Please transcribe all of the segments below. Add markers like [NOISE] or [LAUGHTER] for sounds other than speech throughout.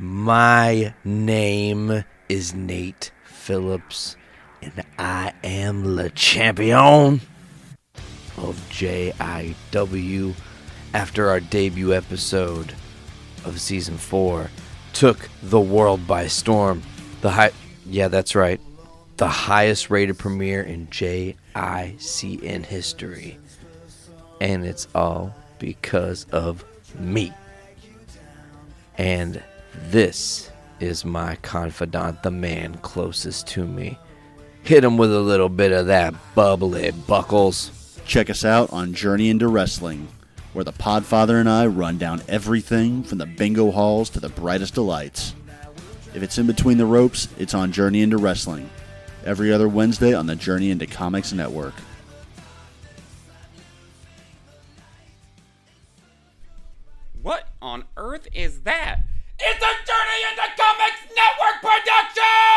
My name is Nate Phillips, and I am the champion of JIW. After our debut episode of season four, took the world by storm. The high, yeah, that's right, the highest rated premiere in JICN history, and it's all because of me. And this is my confidant, the man closest to me. Hit him with a little bit of that bubbly buckles. Check us out on Journey into Wrestling, where the Podfather and I run down everything from the bingo halls to the brightest delights. If it's in between the ropes, it's on Journey into Wrestling. Every other Wednesday on the Journey into Comics Network. What on earth is that? It's a Journey into Comics Network production!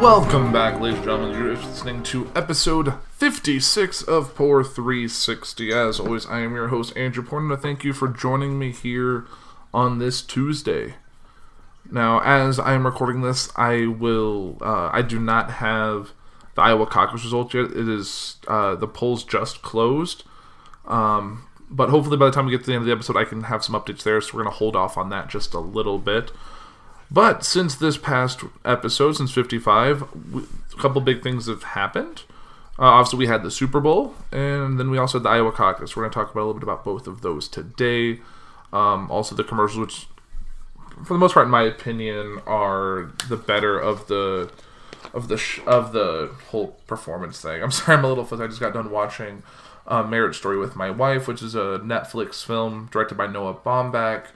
Welcome back, ladies and gentlemen. You're listening to episode 56 of Poor 360. As always, I am your host, Andrew Porter. Thank you for joining me here on this Tuesday. Now, as I am recording this, I will. Uh, I do not have the Iowa caucus results yet. It is uh, the polls just closed. Um, but hopefully, by the time we get to the end of the episode, I can have some updates there. So we're going to hold off on that just a little bit. But since this past episode, since 55, we, a couple big things have happened. Uh, obviously, we had the Super Bowl, and then we also had the Iowa caucus. We're going to talk about a little bit about both of those today. Um, also, the commercials, which, for the most part, in my opinion, are the better of the of the sh- of the whole performance thing. I'm [LAUGHS] sorry, I'm a little fuzzy. I just got done watching uh, Marriage Story with My Wife, which is a Netflix film directed by Noah Baumbach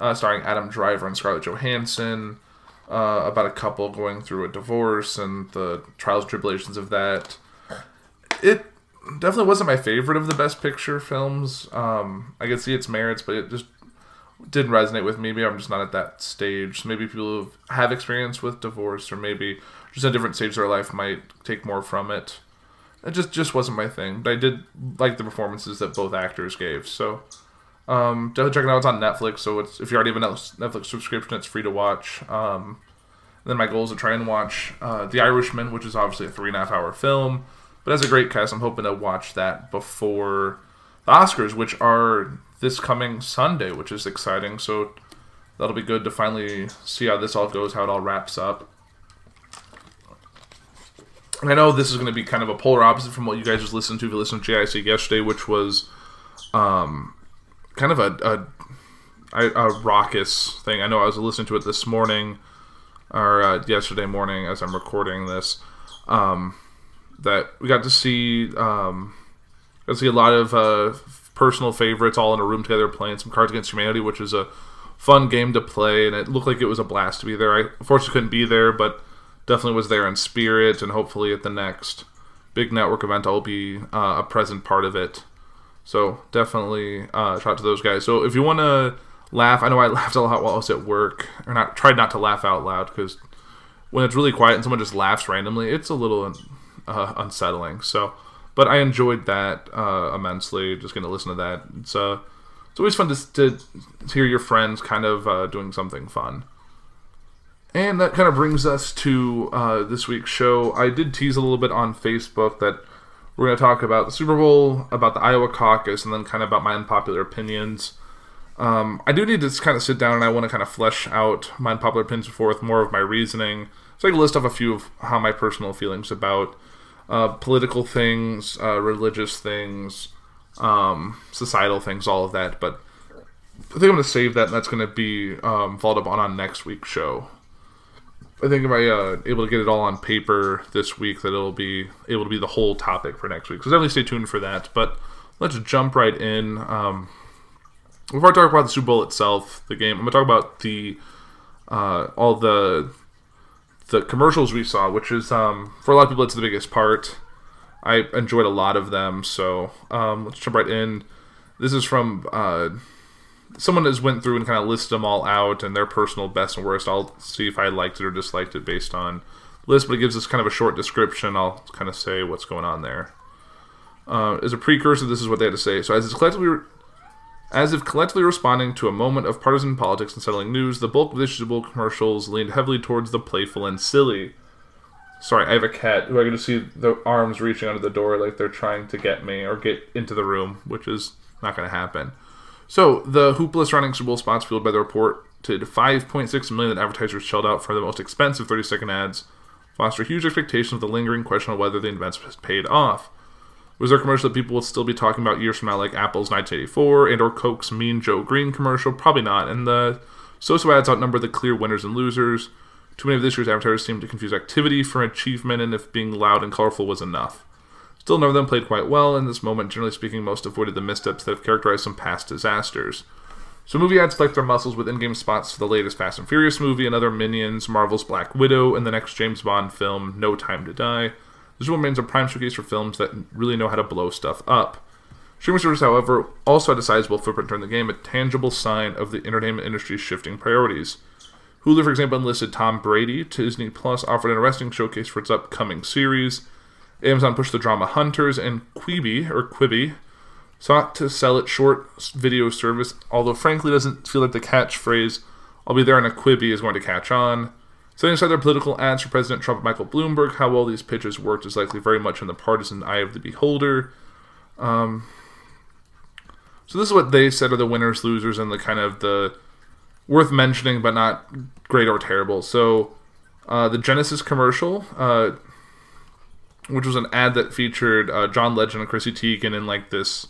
uh, starring Adam Driver and Scarlett Johansson, uh, about a couple going through a divorce and the trials and tribulations of that. It definitely wasn't my favorite of the Best Picture films. Um, I could see its merits, but it just didn't resonate with me. Maybe I'm just not at that stage. Maybe people who have experience with divorce or maybe just a different stage of their life might take more from it. It just just wasn't my thing. But I did like the performances that both actors gave. So um, definitely check it out. It's on Netflix, so it's, if you already have a Netflix subscription, it's free to watch. Um, then my goal is to try and watch uh, The Irishman, which is obviously a three and a half hour film, but has a great cast. I'm hoping to watch that before the Oscars, which are this coming Sunday, which is exciting. So that'll be good to finally see how this all goes, how it all wraps up. And I know this is going to be kind of a polar opposite from what you guys just listened to if you listened to JIC yesterday, which was um, kind of a, a, a raucous thing. I know I was listening to it this morning or uh, yesterday morning as I'm recording this. Um, that we got to see um, got to see a lot of uh, personal favorites all in a room together playing some Cards Against Humanity, which is a fun game to play, and it looked like it was a blast to be there. I unfortunately couldn't be there, but definitely was there in spirit, and hopefully at the next big network event I'll be uh, a present part of it. So definitely uh, shout out to those guys. So if you want to laugh, I know I [LAUGHS] laughed a lot while I was at work, or not tried not to laugh out loud because when it's really quiet and someone just laughs randomly, it's a little uh, unsettling. So, but I enjoyed that uh, immensely. Just to listen to that. It's uh, it's always fun to, to, to hear your friends kind of uh, doing something fun. And that kind of brings us to uh, this week's show. I did tease a little bit on Facebook that we're going to talk about the Super Bowl, about the Iowa caucus, and then kind of about my unpopular opinions. Um, I do need to kind of sit down and I want to kind of flesh out my unpopular opinions before with more of my reasoning. So I can list off a few of how my personal feelings about uh, political things, uh, religious things, um, societal things, all of that. But I think I'm going to save that, and that's going to be um, followed up on on next week's show. I think if I uh, able to get it all on paper this week, that it'll be able to be the whole topic for next week. So definitely stay tuned for that. But let's jump right in. Um, before I talk about the Super Bowl itself, the game, I'm gonna talk about the uh, all the the commercials we saw, which is um, for a lot of people, it's the biggest part. I enjoyed a lot of them, so um, let's jump right in. This is from uh, someone has went through and kind of listed them all out and their personal best and worst. I'll see if I liked it or disliked it based on list, but it gives us kind of a short description. I'll kind of say what's going on there. Uh, as a precursor, this is what they had to say. So, as it's collectively, as if collectively responding to a moment of partisan politics and settling news, the bulk of the issuable commercials leaned heavily towards the playful and silly. Sorry, I have a cat who I can just see the arms reaching under the door like they're trying to get me or get into the room, which is not going to happen. So, the hoopla surrounding Super Bowl spots fueled by the report to 5.6 million that advertisers shelled out for the most expensive 30 second ads foster huge expectations of the lingering question of whether the investment has paid off. Was there a commercial that people will still be talking about years from now, like Apple's 1984 and or Coke's Mean Joe Greene commercial? Probably not. And the so-so ads outnumber the clear winners and losers. Too many of this year's advertisers seem to confuse activity for achievement, and if being loud and colorful was enough. Still, none of them played quite well in this moment. Generally speaking, most avoided the missteps that have characterized some past disasters. So movie ads flex their muscles with in-game spots for the latest Fast and Furious movie, and other Minions, Marvel's Black Widow, and the next James Bond film, No Time to Die. This remains a prime showcase for films that really know how to blow stuff up. Streaming service, however, also had a sizable footprint during the game, a tangible sign of the entertainment industry's shifting priorities. Hulu, for example, enlisted Tom Brady. To Disney Plus offered an arresting showcase for its upcoming series. Amazon pushed the drama Hunters, and Quibi, or Quibi, sought to sell its short video service, although frankly doesn't feel like the catchphrase, I'll be there on a Quibi, is going to catch on. Setting aside their political ads for President Trump and Michael Bloomberg, how well these pitches worked is likely very much in the partisan eye of the beholder. Um, so this is what they said are the winners, losers, and the kind of the worth mentioning but not great or terrible. So uh, the Genesis commercial, uh, which was an ad that featured uh, John Legend and Chrissy Teigen in like this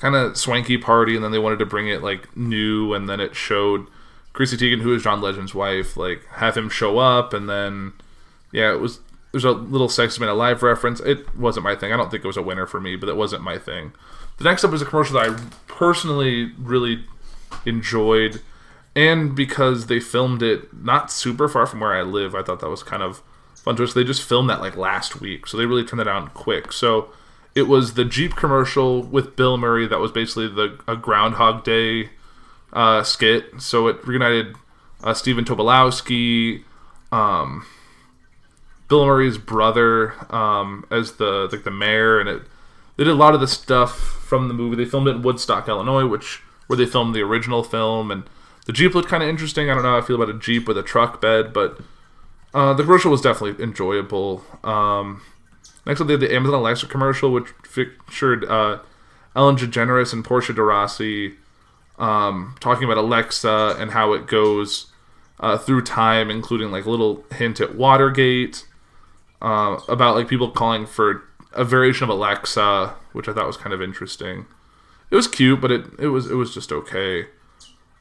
kind of swanky party, and then they wanted to bring it like new, and then it showed Chrissy Teigen, who is John Legend's wife, like have him show up, and then yeah, it was there's a little Sex Man Alive reference. It wasn't my thing. I don't think it was a winner for me, but it wasn't my thing. The next up is a commercial that I personally really enjoyed, and because they filmed it not super far from where I live, I thought that was kind of fun to us. They just filmed that like last week, so they really turned it out quick. So it was the Jeep commercial with Bill Murray that was basically the a Groundhog Day uh, skit. So it reunited uh, Stephen Tobolowsky, um, Bill Murray's brother um, as the like the mayor, and it they did a lot of the stuff from the movie. They filmed it in Woodstock, Illinois, which where they filmed the original film, and the Jeep looked kind of interesting. I don't know how I feel about a Jeep with a truck bed, but uh, the commercial was definitely enjoyable. Um, next up, they had the Amazon Alexa commercial, which featured uh, Ellen DeGeneres and Portia de Rossi um, talking about Alexa and how it goes uh, through time, including like a little hint at Watergate, uh, about like people calling for a variation of Alexa, which I thought was kind of interesting. It was cute, but it it was it was just okay.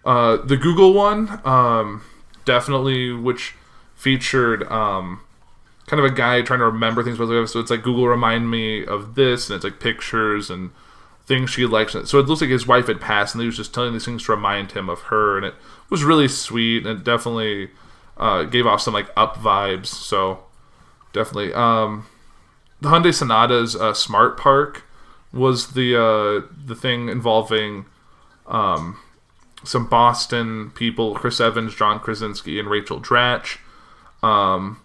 Uh, the Google one, um, definitely, which featured um, kind of a guy trying to remember things. So it's like Google remind me of this, and it's like pictures and things she likes. So it looks like his wife had passed, and he was just telling these things to remind him of her, and it was really sweet, and it definitely uh, gave off some like up vibes. So definitely, um, the Hyundai Sonata's uh, Smart Park was the uh, the thing involving um, some Boston people, Chris Evans, John Krasinski, and Rachel Dratch. Um,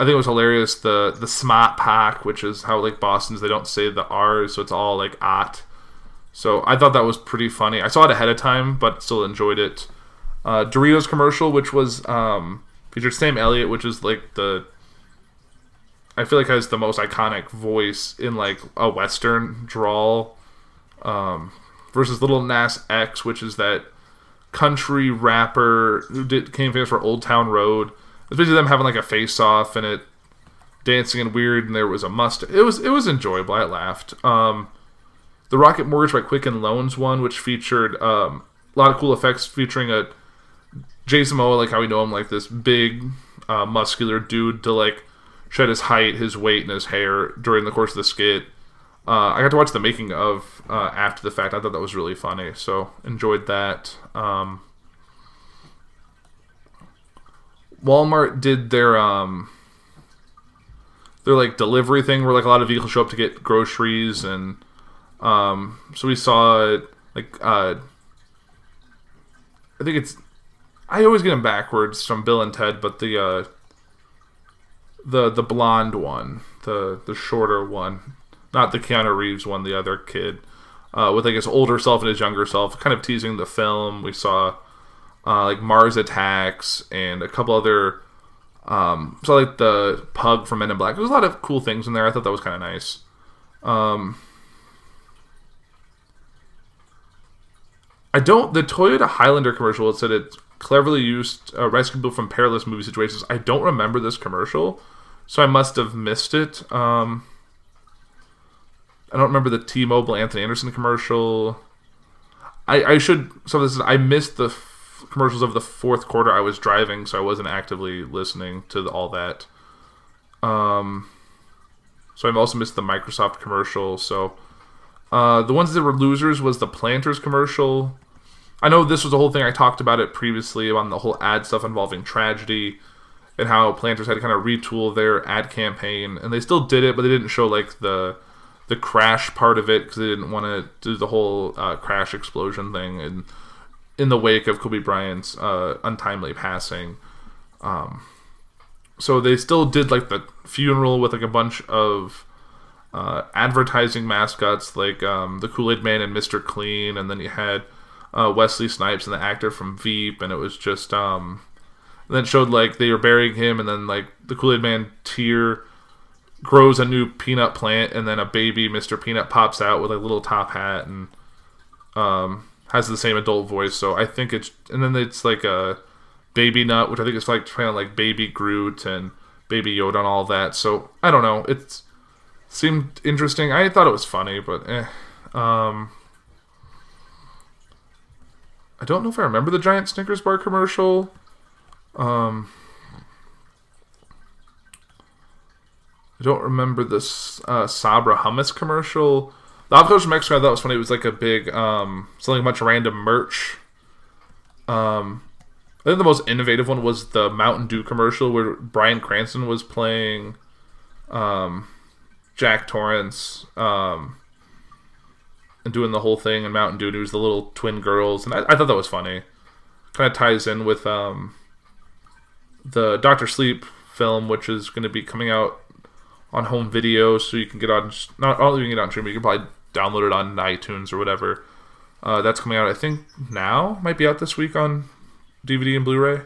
I think it was hilarious the the smart pack, which is how like Boston's they don't say the R's, so it's all like at. So I thought that was pretty funny. I saw it ahead of time, but still enjoyed it. Uh, Doritos commercial, which was um, featured Sam Elliott, which is like the I feel like has the most iconic voice in like a western drawl. Um, versus Lil Nas X, which is that country rapper who did came famous for Old Town Road. It's basically them having like a face off and it dancing and weird, and there was a must. It was it was enjoyable. I laughed. Um, the Rocket Mortgage by Quicken Loans one, which featured um, a lot of cool effects, featuring a Jason Momoa, like how we know him, like this big, uh, muscular dude to like shed his height, his weight, and his hair during the course of the skit. Uh, I got to watch the making of uh, after the fact. I thought that was really funny, so enjoyed that. Um, Walmart did their um, their like delivery thing where like a lot of vehicles show up to get groceries and um, so we saw like uh, I think it's I always get them backwards from Bill and Ted, but the uh, the the blonde one, the the shorter one, not the Keanu Reeves one, the other kid, uh, with like his older self and his younger self, kind of teasing the film. We saw uh, like Mars Attacks and a couple other. Um, so like the pug from Men in Black. There's a lot of cool things in there. I thought that was kind of nice. Um, I don't. The Toyota Highlander commercial. It said it cleverly used uh, rescue people from perilous movie situations. I don't remember this commercial, so I must have missed it. Um, I don't remember the T-Mobile Anthony Anderson commercial. I, I should. So this is. I missed the f- commercials of the fourth quarter. I was driving, so I wasn't actively listening to the, all that. Um, so I've also missed the Microsoft commercial. So uh, the ones that were losers was the Planters commercial. I know this was the whole thing. I talked about it previously on the whole ad stuff involving tragedy and how Planters had to kind of retool their ad campaign, and they still did it, but they didn't show like the the crash part of it because they didn't want to do the whole uh, crash explosion thing and in the wake of Kobe Bryant's uh, untimely passing. Um, so they still did like the funeral with like a bunch of uh, advertising mascots like um, the Kool Aid Man and Mr. Clean, and then you had uh, Wesley Snipes and the actor from Veep, and it was just um, then showed like they were burying him, and then like the Kool Aid Man tear grows a new peanut plant, and then a baby Mr. Peanut pops out with a little top hat and um, has the same adult voice. So I think it's and then it's like a baby nut, which I think is like of like baby Groot and baby Yoda and all that. So I don't know. It's seemed interesting. I thought it was funny, but eh. Um, I don't know if I remember the giant Snickers bar commercial. Um, I don't remember this uh, Sabra hummus commercial. The avocados from Mexico, I thought was funny. It was like a big, um, selling a bunch of random merch. Um, I think the most innovative one was the Mountain Dew commercial where Bryan Cranston was playing um, Jack Torrance um, and doing the whole thing and Mountain Dew. Was the little twin girls, and I, I thought that was funny. Kind of ties in with um, the Doctor Sleep film, which is going to be coming out on home video, so you can get on not only you can get on stream, but you can probably download it on iTunes or whatever. Uh, that's coming out, I think now might be out this week on DVD and Blu-ray.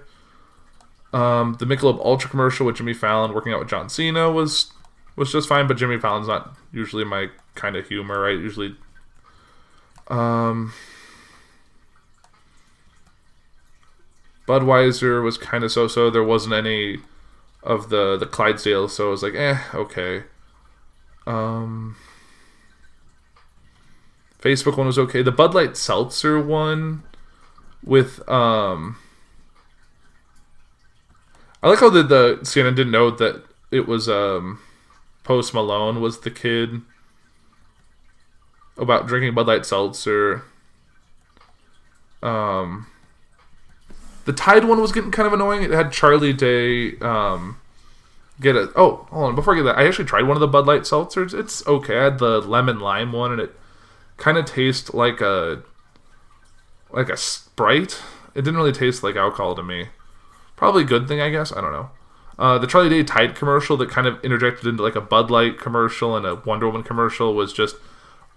Um, the Michelob Ultra commercial with Jimmy Fallon working out with John Cena was was just fine, but Jimmy Fallon's not usually my kind of humor. I usually, um, Budweiser was kind of so-so. There wasn't any of the the Clydesdale, so I was like, eh, okay. Um, Facebook one was okay. The Bud Light Seltzer one with um, I like how the the CNN didn't know that it was um, Post Malone was the kid about drinking Bud Light Seltzer. Um, the Tide one was getting kind of annoying. It had Charlie Day um, get a. Oh, hold on. Before I get that, I actually tried one of the Bud Light seltzers. It's okay. I had the lemon lime one, and it kind of tastes like a like a Sprite. It didn't really taste like alcohol to me. Probably a good thing, I guess. I don't know. Uh, the Charlie Day Tide commercial that kind of interjected into like a Bud Light commercial and a Wonder Woman commercial was just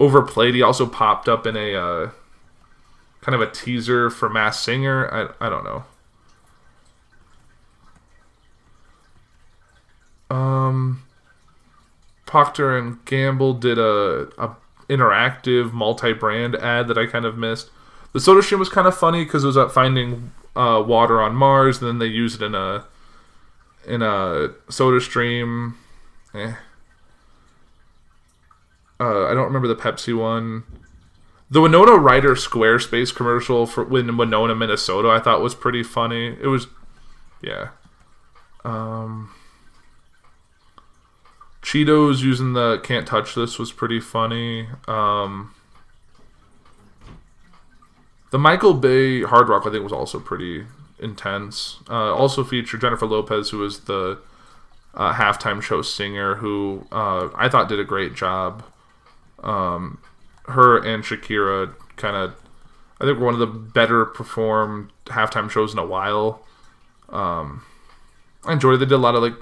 overplayed. He also popped up in a uh, kind of a teaser for Masked Singer. I, I don't know. Um, Procter and Gamble did a, a interactive multi-brand ad that I kind of missed. The Soda Stream was kind of funny because it was about finding uh, water on Mars, and then they used it in a in a Soda Stream. Eh. Uh, I don't remember the Pepsi one. The Winona Ryder Squarespace commercial for when Winona, Minnesota, I thought was pretty funny. It was, yeah. Um, Cheetos using the "Can't Touch This" was pretty funny. Um, the Michael Bay Hard Rock, I think, was also pretty intense. Uh, also featured Jennifer Lopez, who was the uh, halftime show singer, who uh, I thought did a great job. Um, her and Shakira kind of, I think, were one of the better performed halftime shows in a while. Um, I enjoyed it. They did a lot of like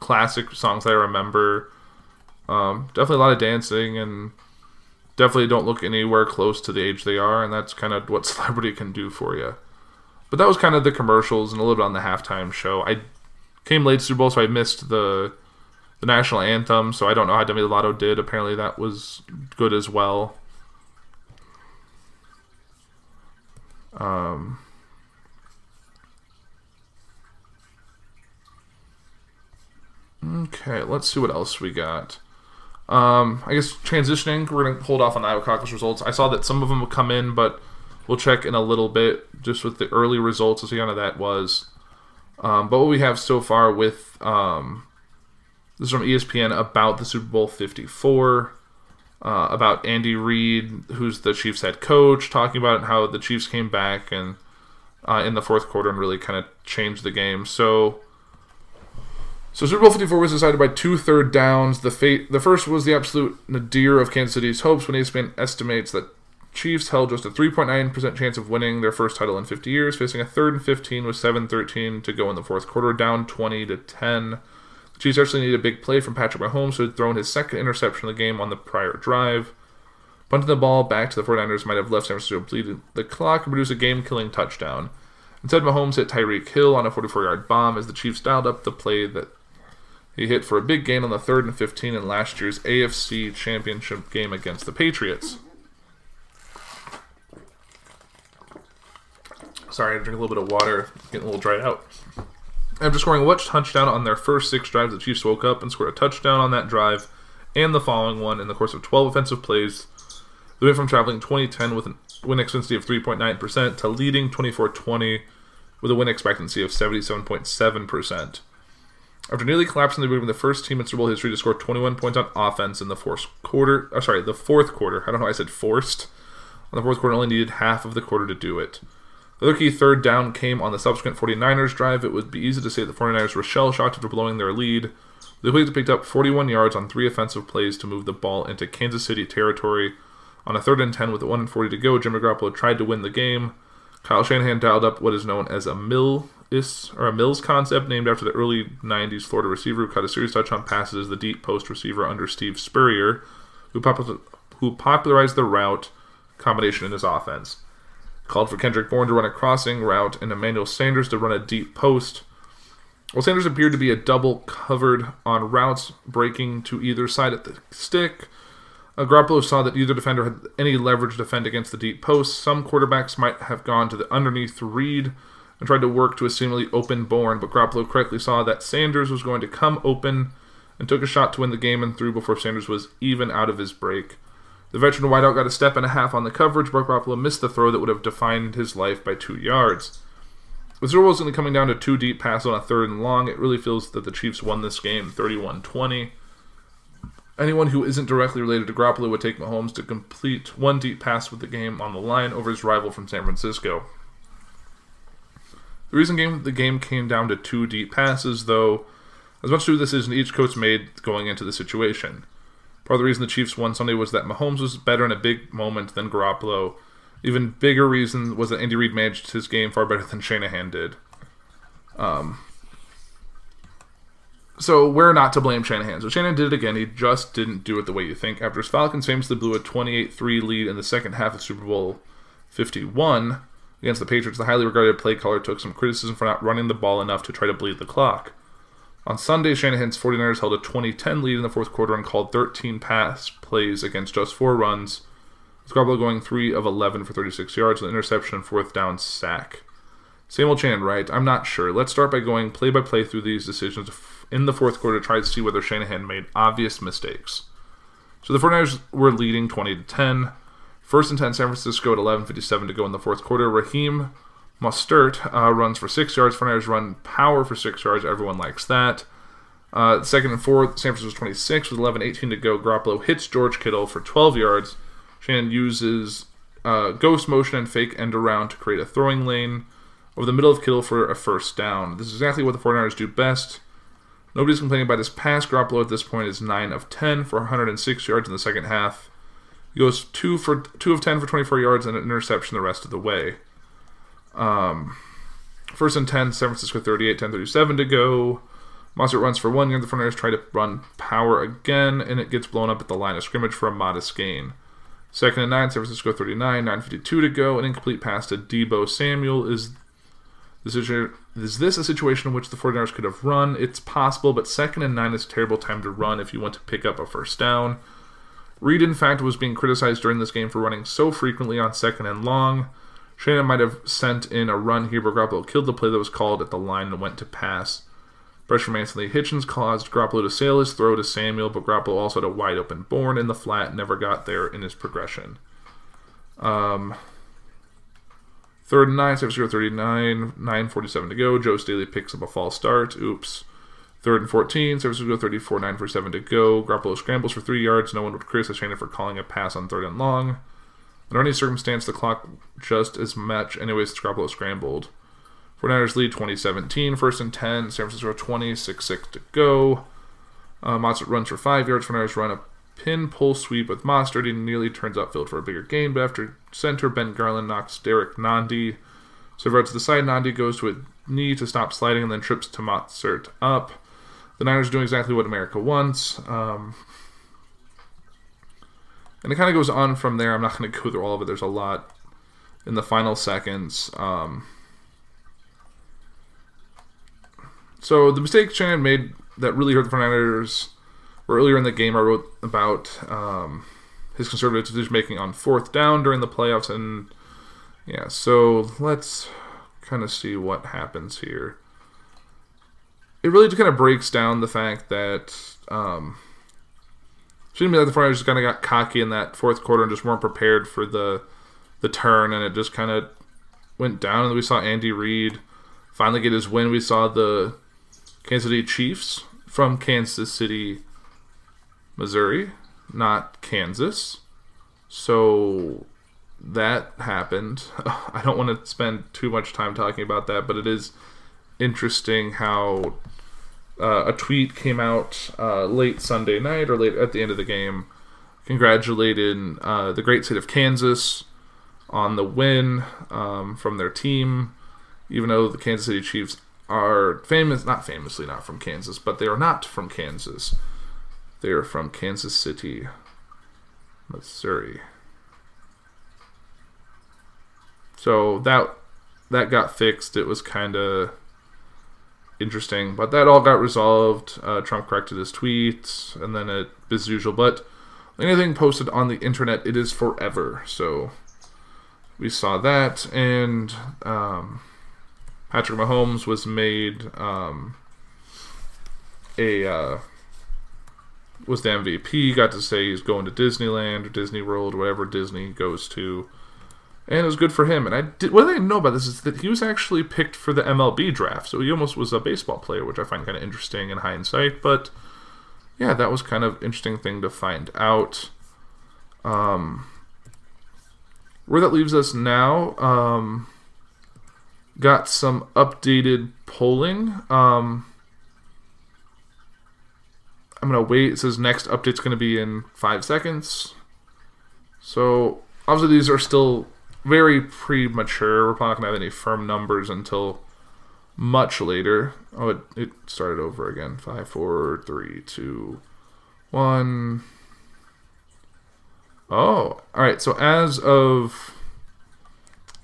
classic songs that I remember. Um, definitely a lot of dancing and definitely don't look anywhere close to the age they are, and that's kind of what [LAUGHS] celebrity can do for you. But that was kind of the commercials and a little bit on the halftime show. I came late to Super Bowl, so I missed the the national anthem. So I don't know how Demi Lovato did. Apparently, that was good as well. Um, okay, let's see what else we got. Um, I guess transitioning, we're going to hold off on the Iowa caucus results. I saw that some of them will come in, but we'll check in a little bit just with the early results to see how that was. Um, but what we have so far with um, this is from ESPN about the Super Bowl 54, uh, about Andy Reid, who's the Chiefs head coach, talking about how the Chiefs came back and uh, in the fourth quarter and really kind of changed the game. So so Super Bowl 54 was decided by two third downs. The fate, the first was the absolute nadir of Kansas City's hopes when ESPN estimates that Chiefs held just a 3.9% chance of winning their first title in 50 years, facing a third and 15 with 7:13 to go in the fourth quarter, down 20 to 10. Chiefs actually needed a big play from Patrick Mahomes, who had thrown his second interception of the game on the prior drive. Punting the ball back to the 49ers might have left San Francisco bleeding the clock and produced a game-killing touchdown. Instead, Mahomes hit Tyreek Hill on a 44-yard bomb as the Chiefs dialed up the play that he hit for a big gain on the third and 15 in last year's AFC Championship game against the Patriots. Sorry, I had to drink a little bit of water, getting a little dried out. After scoring a touchdown on their first six drives, the Chiefs woke up and scored a touchdown on that drive and the following one in the course of 12 offensive plays. They went from traveling 2010 with a win expectancy of 3.9% to leading 24 20 with a win expectancy of 77.7%. After nearly collapsing, they became the first team in Super Bowl history to score 21 points on offense in the fourth quarter. Oh, sorry, the fourth quarter. I don't know why I said forced. On the fourth quarter, only needed half of the quarter to do it. The other key third down came on the subsequent 49ers drive. It would be easy to say the 49ers were shell shocked after blowing their lead. The Cleveland picked up 41 yards on three offensive plays to move the ball into Kansas City territory. On a third and 10 with 1 and 40 to go, Jimmy Garoppolo tried to win the game. Kyle Shanahan dialed up what is known as a mill or a Mills concept named after the early 90s Florida receiver who caught a series touchdown passes as the deep post receiver under Steve Spurrier, who popularized the route combination in his offense. Called for Kendrick Bourne to run a crossing route and Emmanuel Sanders to run a deep post. While Sanders appeared to be a double covered on routes breaking to either side at the stick, Garoppolo saw that neither defender had any leverage to defend against the deep post. Some quarterbacks might have gone to the underneath read and tried to work to a seemingly open Bourne, but Garoppolo correctly saw that Sanders was going to come open and took a shot to win the game and threw before Sanders was even out of his break. The veteran wideout got a step and a half on the coverage, Brock Garoppolo missed the throw that would have defined his life by two yards. With Bowl only coming down to two deep passes on a third and long, it really feels that the Chiefs won this game 31 20. Anyone who isn't directly related to Garoppolo would take Mahomes to complete one deep pass with the game on the line over his rival from San Francisco. The reason game the game came down to two deep passes, though, as much to do decision each coach made going into the situation. Part of the reason the Chiefs won Sunday was that Mahomes was better in a big moment than Garoppolo. Even bigger reason was that Andy Reid managed his game far better than Shanahan did. Um, so we're not to blame Shanahan. So Shanahan did it again. He just didn't do it the way you think. After his Falcons famously blew a 28-3 lead in the second half of Super Bowl 51, Against the Patriots, the highly regarded play caller took some criticism for not running the ball enough to try to bleed the clock. On Sunday, Shanahan's 49ers held a 20-10 lead in the fourth quarter and called 13 pass plays against just four runs, with Garoppolo going 3 of 11 for 36 yards, an interception fourth down sack. Samuel Chan, right? I'm not sure. Let's start by going play by play through these decisions in the fourth quarter to try to see whether Shanahan made obvious mistakes. So the 49ers were leading 20 to 10. First and 10, San Francisco at 11.57 to go in the fourth quarter. Raheem Mostert uh, runs for six yards. 49ers run power for six yards. Everyone likes that. Uh, second and fourth, San Francisco 26 with 11 18 to go. Garoppolo hits George Kittle for 12 yards. Shannon uses uh, ghost motion and fake end around to create a throwing lane over the middle of Kittle for a first down. This is exactly what the 49ers do best. Nobody's complaining about his pass. Garoppolo at this point is 9 of 10 for 106 yards in the second half. He goes two for two of ten for 24 yards and an interception the rest of the way. Um, first and 10, San Francisco 38, 10 37 to go. Mostert runs for one yard. The 49ers try to run power again, and it gets blown up at the line of scrimmage for a modest gain. Second and nine, San Francisco 39, 9.52 to go. An incomplete pass to Deebo Samuel. Is this, is this a situation in which the 49ers could have run? It's possible, but second and nine is a terrible time to run if you want to pick up a first down. Reid, in fact, was being criticized during this game for running so frequently on second and long. Shannon might have sent in a run here, but Garoppolo killed the play that was called at the line and went to pass. Pressure from Anthony Hitchens caused Garoppolo to sail his throw to Samuel, but Garoppolo also had a wide open Bourne in the flat, never got there in his progression. Um, third and nine, San Francisco 39, 9.47 to go. Joe Staley picks up a false start. Oops. Third and 14, San Francisco 34, 9.47 to go. Garoppolo scrambles for three yards. No one would criticize Shannon for calling a pass on third and long. Under any circumstance, the clock just as much. Anyways, Garoppolo scrambled. 49ers lead 2017. First and 10. San Francisco 20. 6 6 to go. Uh, Mostert runs for 5 yards. 49ers run a pin pull sweep with Mostert. He nearly turns upfield for a bigger gain, but after center, Ben Garland knocks Derrick Nnadi. So to the side, Nnadi goes to a knee to stop sliding and then trips to Mostert up. The Niners doing exactly what America wants. Um, and it kind of goes on from there. I'm not going to go through all of it. There's a lot in the final seconds. Um, so the mistake Shannon made that really hurt the 49ers were earlier in the game. I wrote about um, his conservative decision making on fourth down during the playoffs, and yeah. So let's kind of see what happens here. It really just kind of breaks down the fact that um, seemed to me like the 49ers just kind of got cocky in that fourth quarter and just weren't prepared for the the turn, and it just kind of went down. And we saw Andy Reid finally get his win. We saw the Kansas City Chiefs from Kansas City, Missouri, not Kansas. So that happened. [LAUGHS] I don't want to spend too much time talking about that, but it is interesting how uh, a tweet came out uh, late Sunday night or late at the end of the game congratulating uh, the great state of Kansas on the win um, from their team, even though the Kansas City Chiefs are famous, not famously not from Kansas, but they are not from Kansas. They are from Kansas City, Missouri. So that that got fixed. It was kind of interesting, but that all got resolved. Uh, Trump corrected his tweets, and then it as usual. But anything posted on the internet, it is forever. So we saw that, and um, Patrick Mahomes was made um, a uh, was the MVP. Got to say he's going to Disneyland or Disney World, whatever Disney goes to, and it was good for him. And I did what I didn't know about this is that he was actually picked for the MLB draft, so he almost was a baseball player, which I find kind of interesting in hindsight. But yeah, that was kind of interesting thing to find out. Um, where that leaves us now. Um, got some updated polling. Um, I'm gonna wait. It says next update's gonna be in five seconds. So obviously these are still very premature. We're probably not gonna have any firm numbers until much later. Oh, it, it started over again. Five, four, three, two, one. Oh, all right. So as of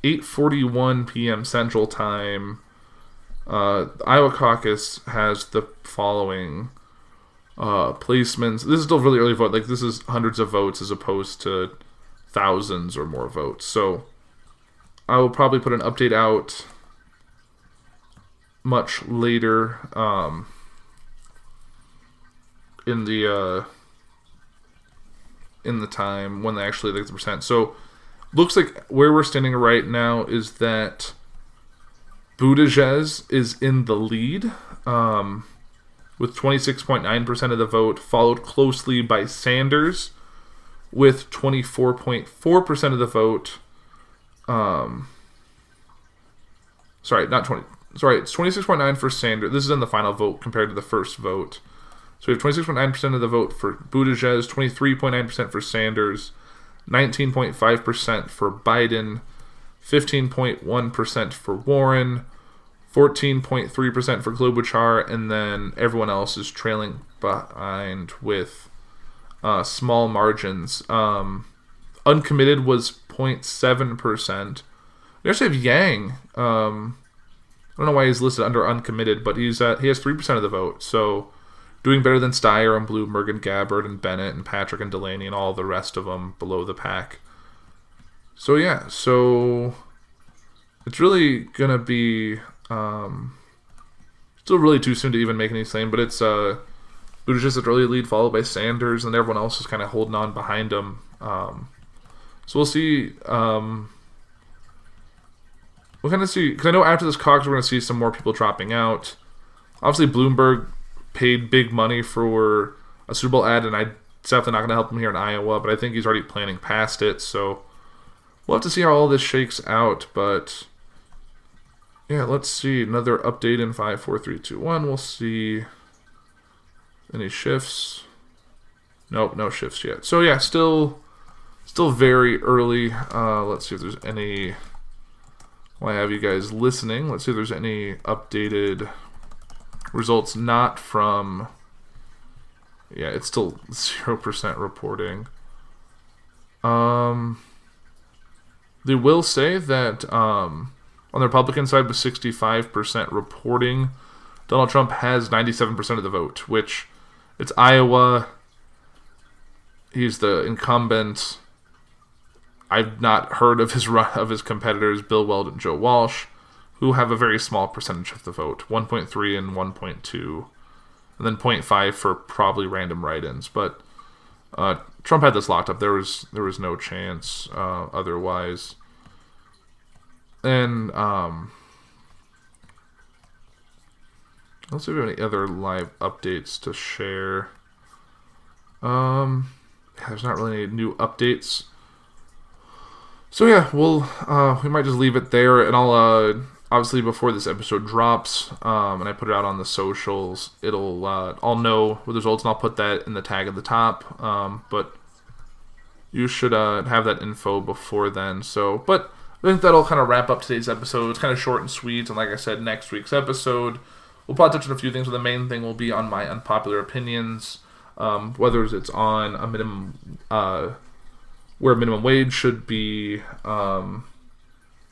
8:41 p.m. Central Time. Uh, the Iowa caucus has the following uh, placements. This is still really early vote. Like this is hundreds of votes as opposed to thousands or more votes. So I will probably put an update out much later um, in the uh, in the time when they actually get the percent. So looks like where we're standing right now is that Buttigieg is in the lead um, with 26.9% of the vote, followed closely by Sanders with 24.4% of the vote. Um, sorry, not 20. Sorry, it's 26.9 for Sanders. This is in the final vote compared to the first vote. So we have 26.9% of the vote for Buttigieg, 23.9% for Sanders, 19.5% for Biden, 15.1% for Warren, 14.3% for Klobuchar, and then everyone else is trailing behind with uh, small margins. Um, uncommitted was 0.7%. We actually have Yang. Um, I don't know why he's listed under uncommitted, but he's at, he has 3% of the vote. So doing better than Steyer and Bloomberg and Gabbard and Bennet and Patrick and Delaney and all the rest of them below the pack. So yeah, so it's really gonna be um, still really too soon to even make any claim, but it's uh, Buttigieg at early lead, followed by Sanders, and everyone else is kind of holding on behind him. Um, so we'll see. Um, we'll kind of see because I know after this caucus we're going to see some more people dropping out. Obviously, Bloomberg paid big money for a Super Bowl ad, and I definitely not going to help him here in Iowa, but I think he's already planning past it. So we'll have to see how all this shakes out. But yeah, let's see another update in five, four, three, two, one. We'll see any shifts. Nope, no shifts yet. So yeah, still, still very early. Uh, let's see if there's any. While I have you guys listening, let's see if there's any updated results not from. Yeah, it's still [LAUGHS] zero percent reporting. Um, they will say that um, on the Republican side, with 65% reporting, Donald Trump has 97% of the vote, which it's Iowa. He's the incumbent. I've not heard of his of his competitors, Bill Weld and Joe Walsh, who have a very small percentage of the vote, 1.3 and 1.2, and then 0.5 for probably random write-ins. But uh, Trump had this locked up. There was there was no chance uh, otherwise. And um, let's see if we have any other live updates to share. Um, there's not really any new updates. So yeah, we'll uh, we might just leave it there, and I'll uh, obviously before this episode drops, um, and I put it out on the socials, it'll uh, I'll know the results, and I'll put that in the tag at the top. Um, but you should uh, have that info before then. So, but I think that'll kind of wrap up today's episode. It's kind of short and sweet, and like I said, next week's episode we'll probably touch on a few things, but the main thing will be on my unpopular opinions, um, whether it's on a minimum uh, where minimum wage should be, um,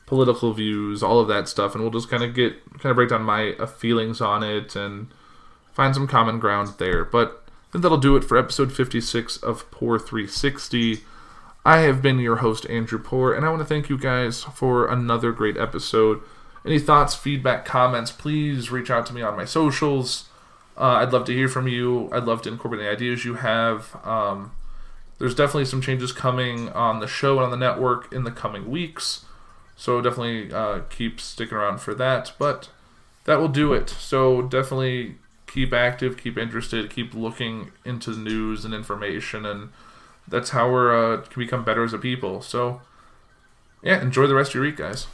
political views, all of that stuff, and we'll just kind of get kind of break down my uh, feelings on it and find some common ground there. But I think that'll do it for episode 56 of Poor 360. I have been your host, Andrew Poor, and I want to thank you guys for another great episode. Any thoughts, feedback, comments, please reach out to me on my socials. Uh, I'd love to hear from you. I'd love to incorporate any ideas you have. Um, there's definitely some changes coming on the show and on the network in the coming weeks. So definitely uh, keep sticking around for that. But that will do it. So definitely keep active, keep interested, keep looking into news and information and that's how we're uh, can become better as a people. So, yeah, enjoy the rest of your week, guys.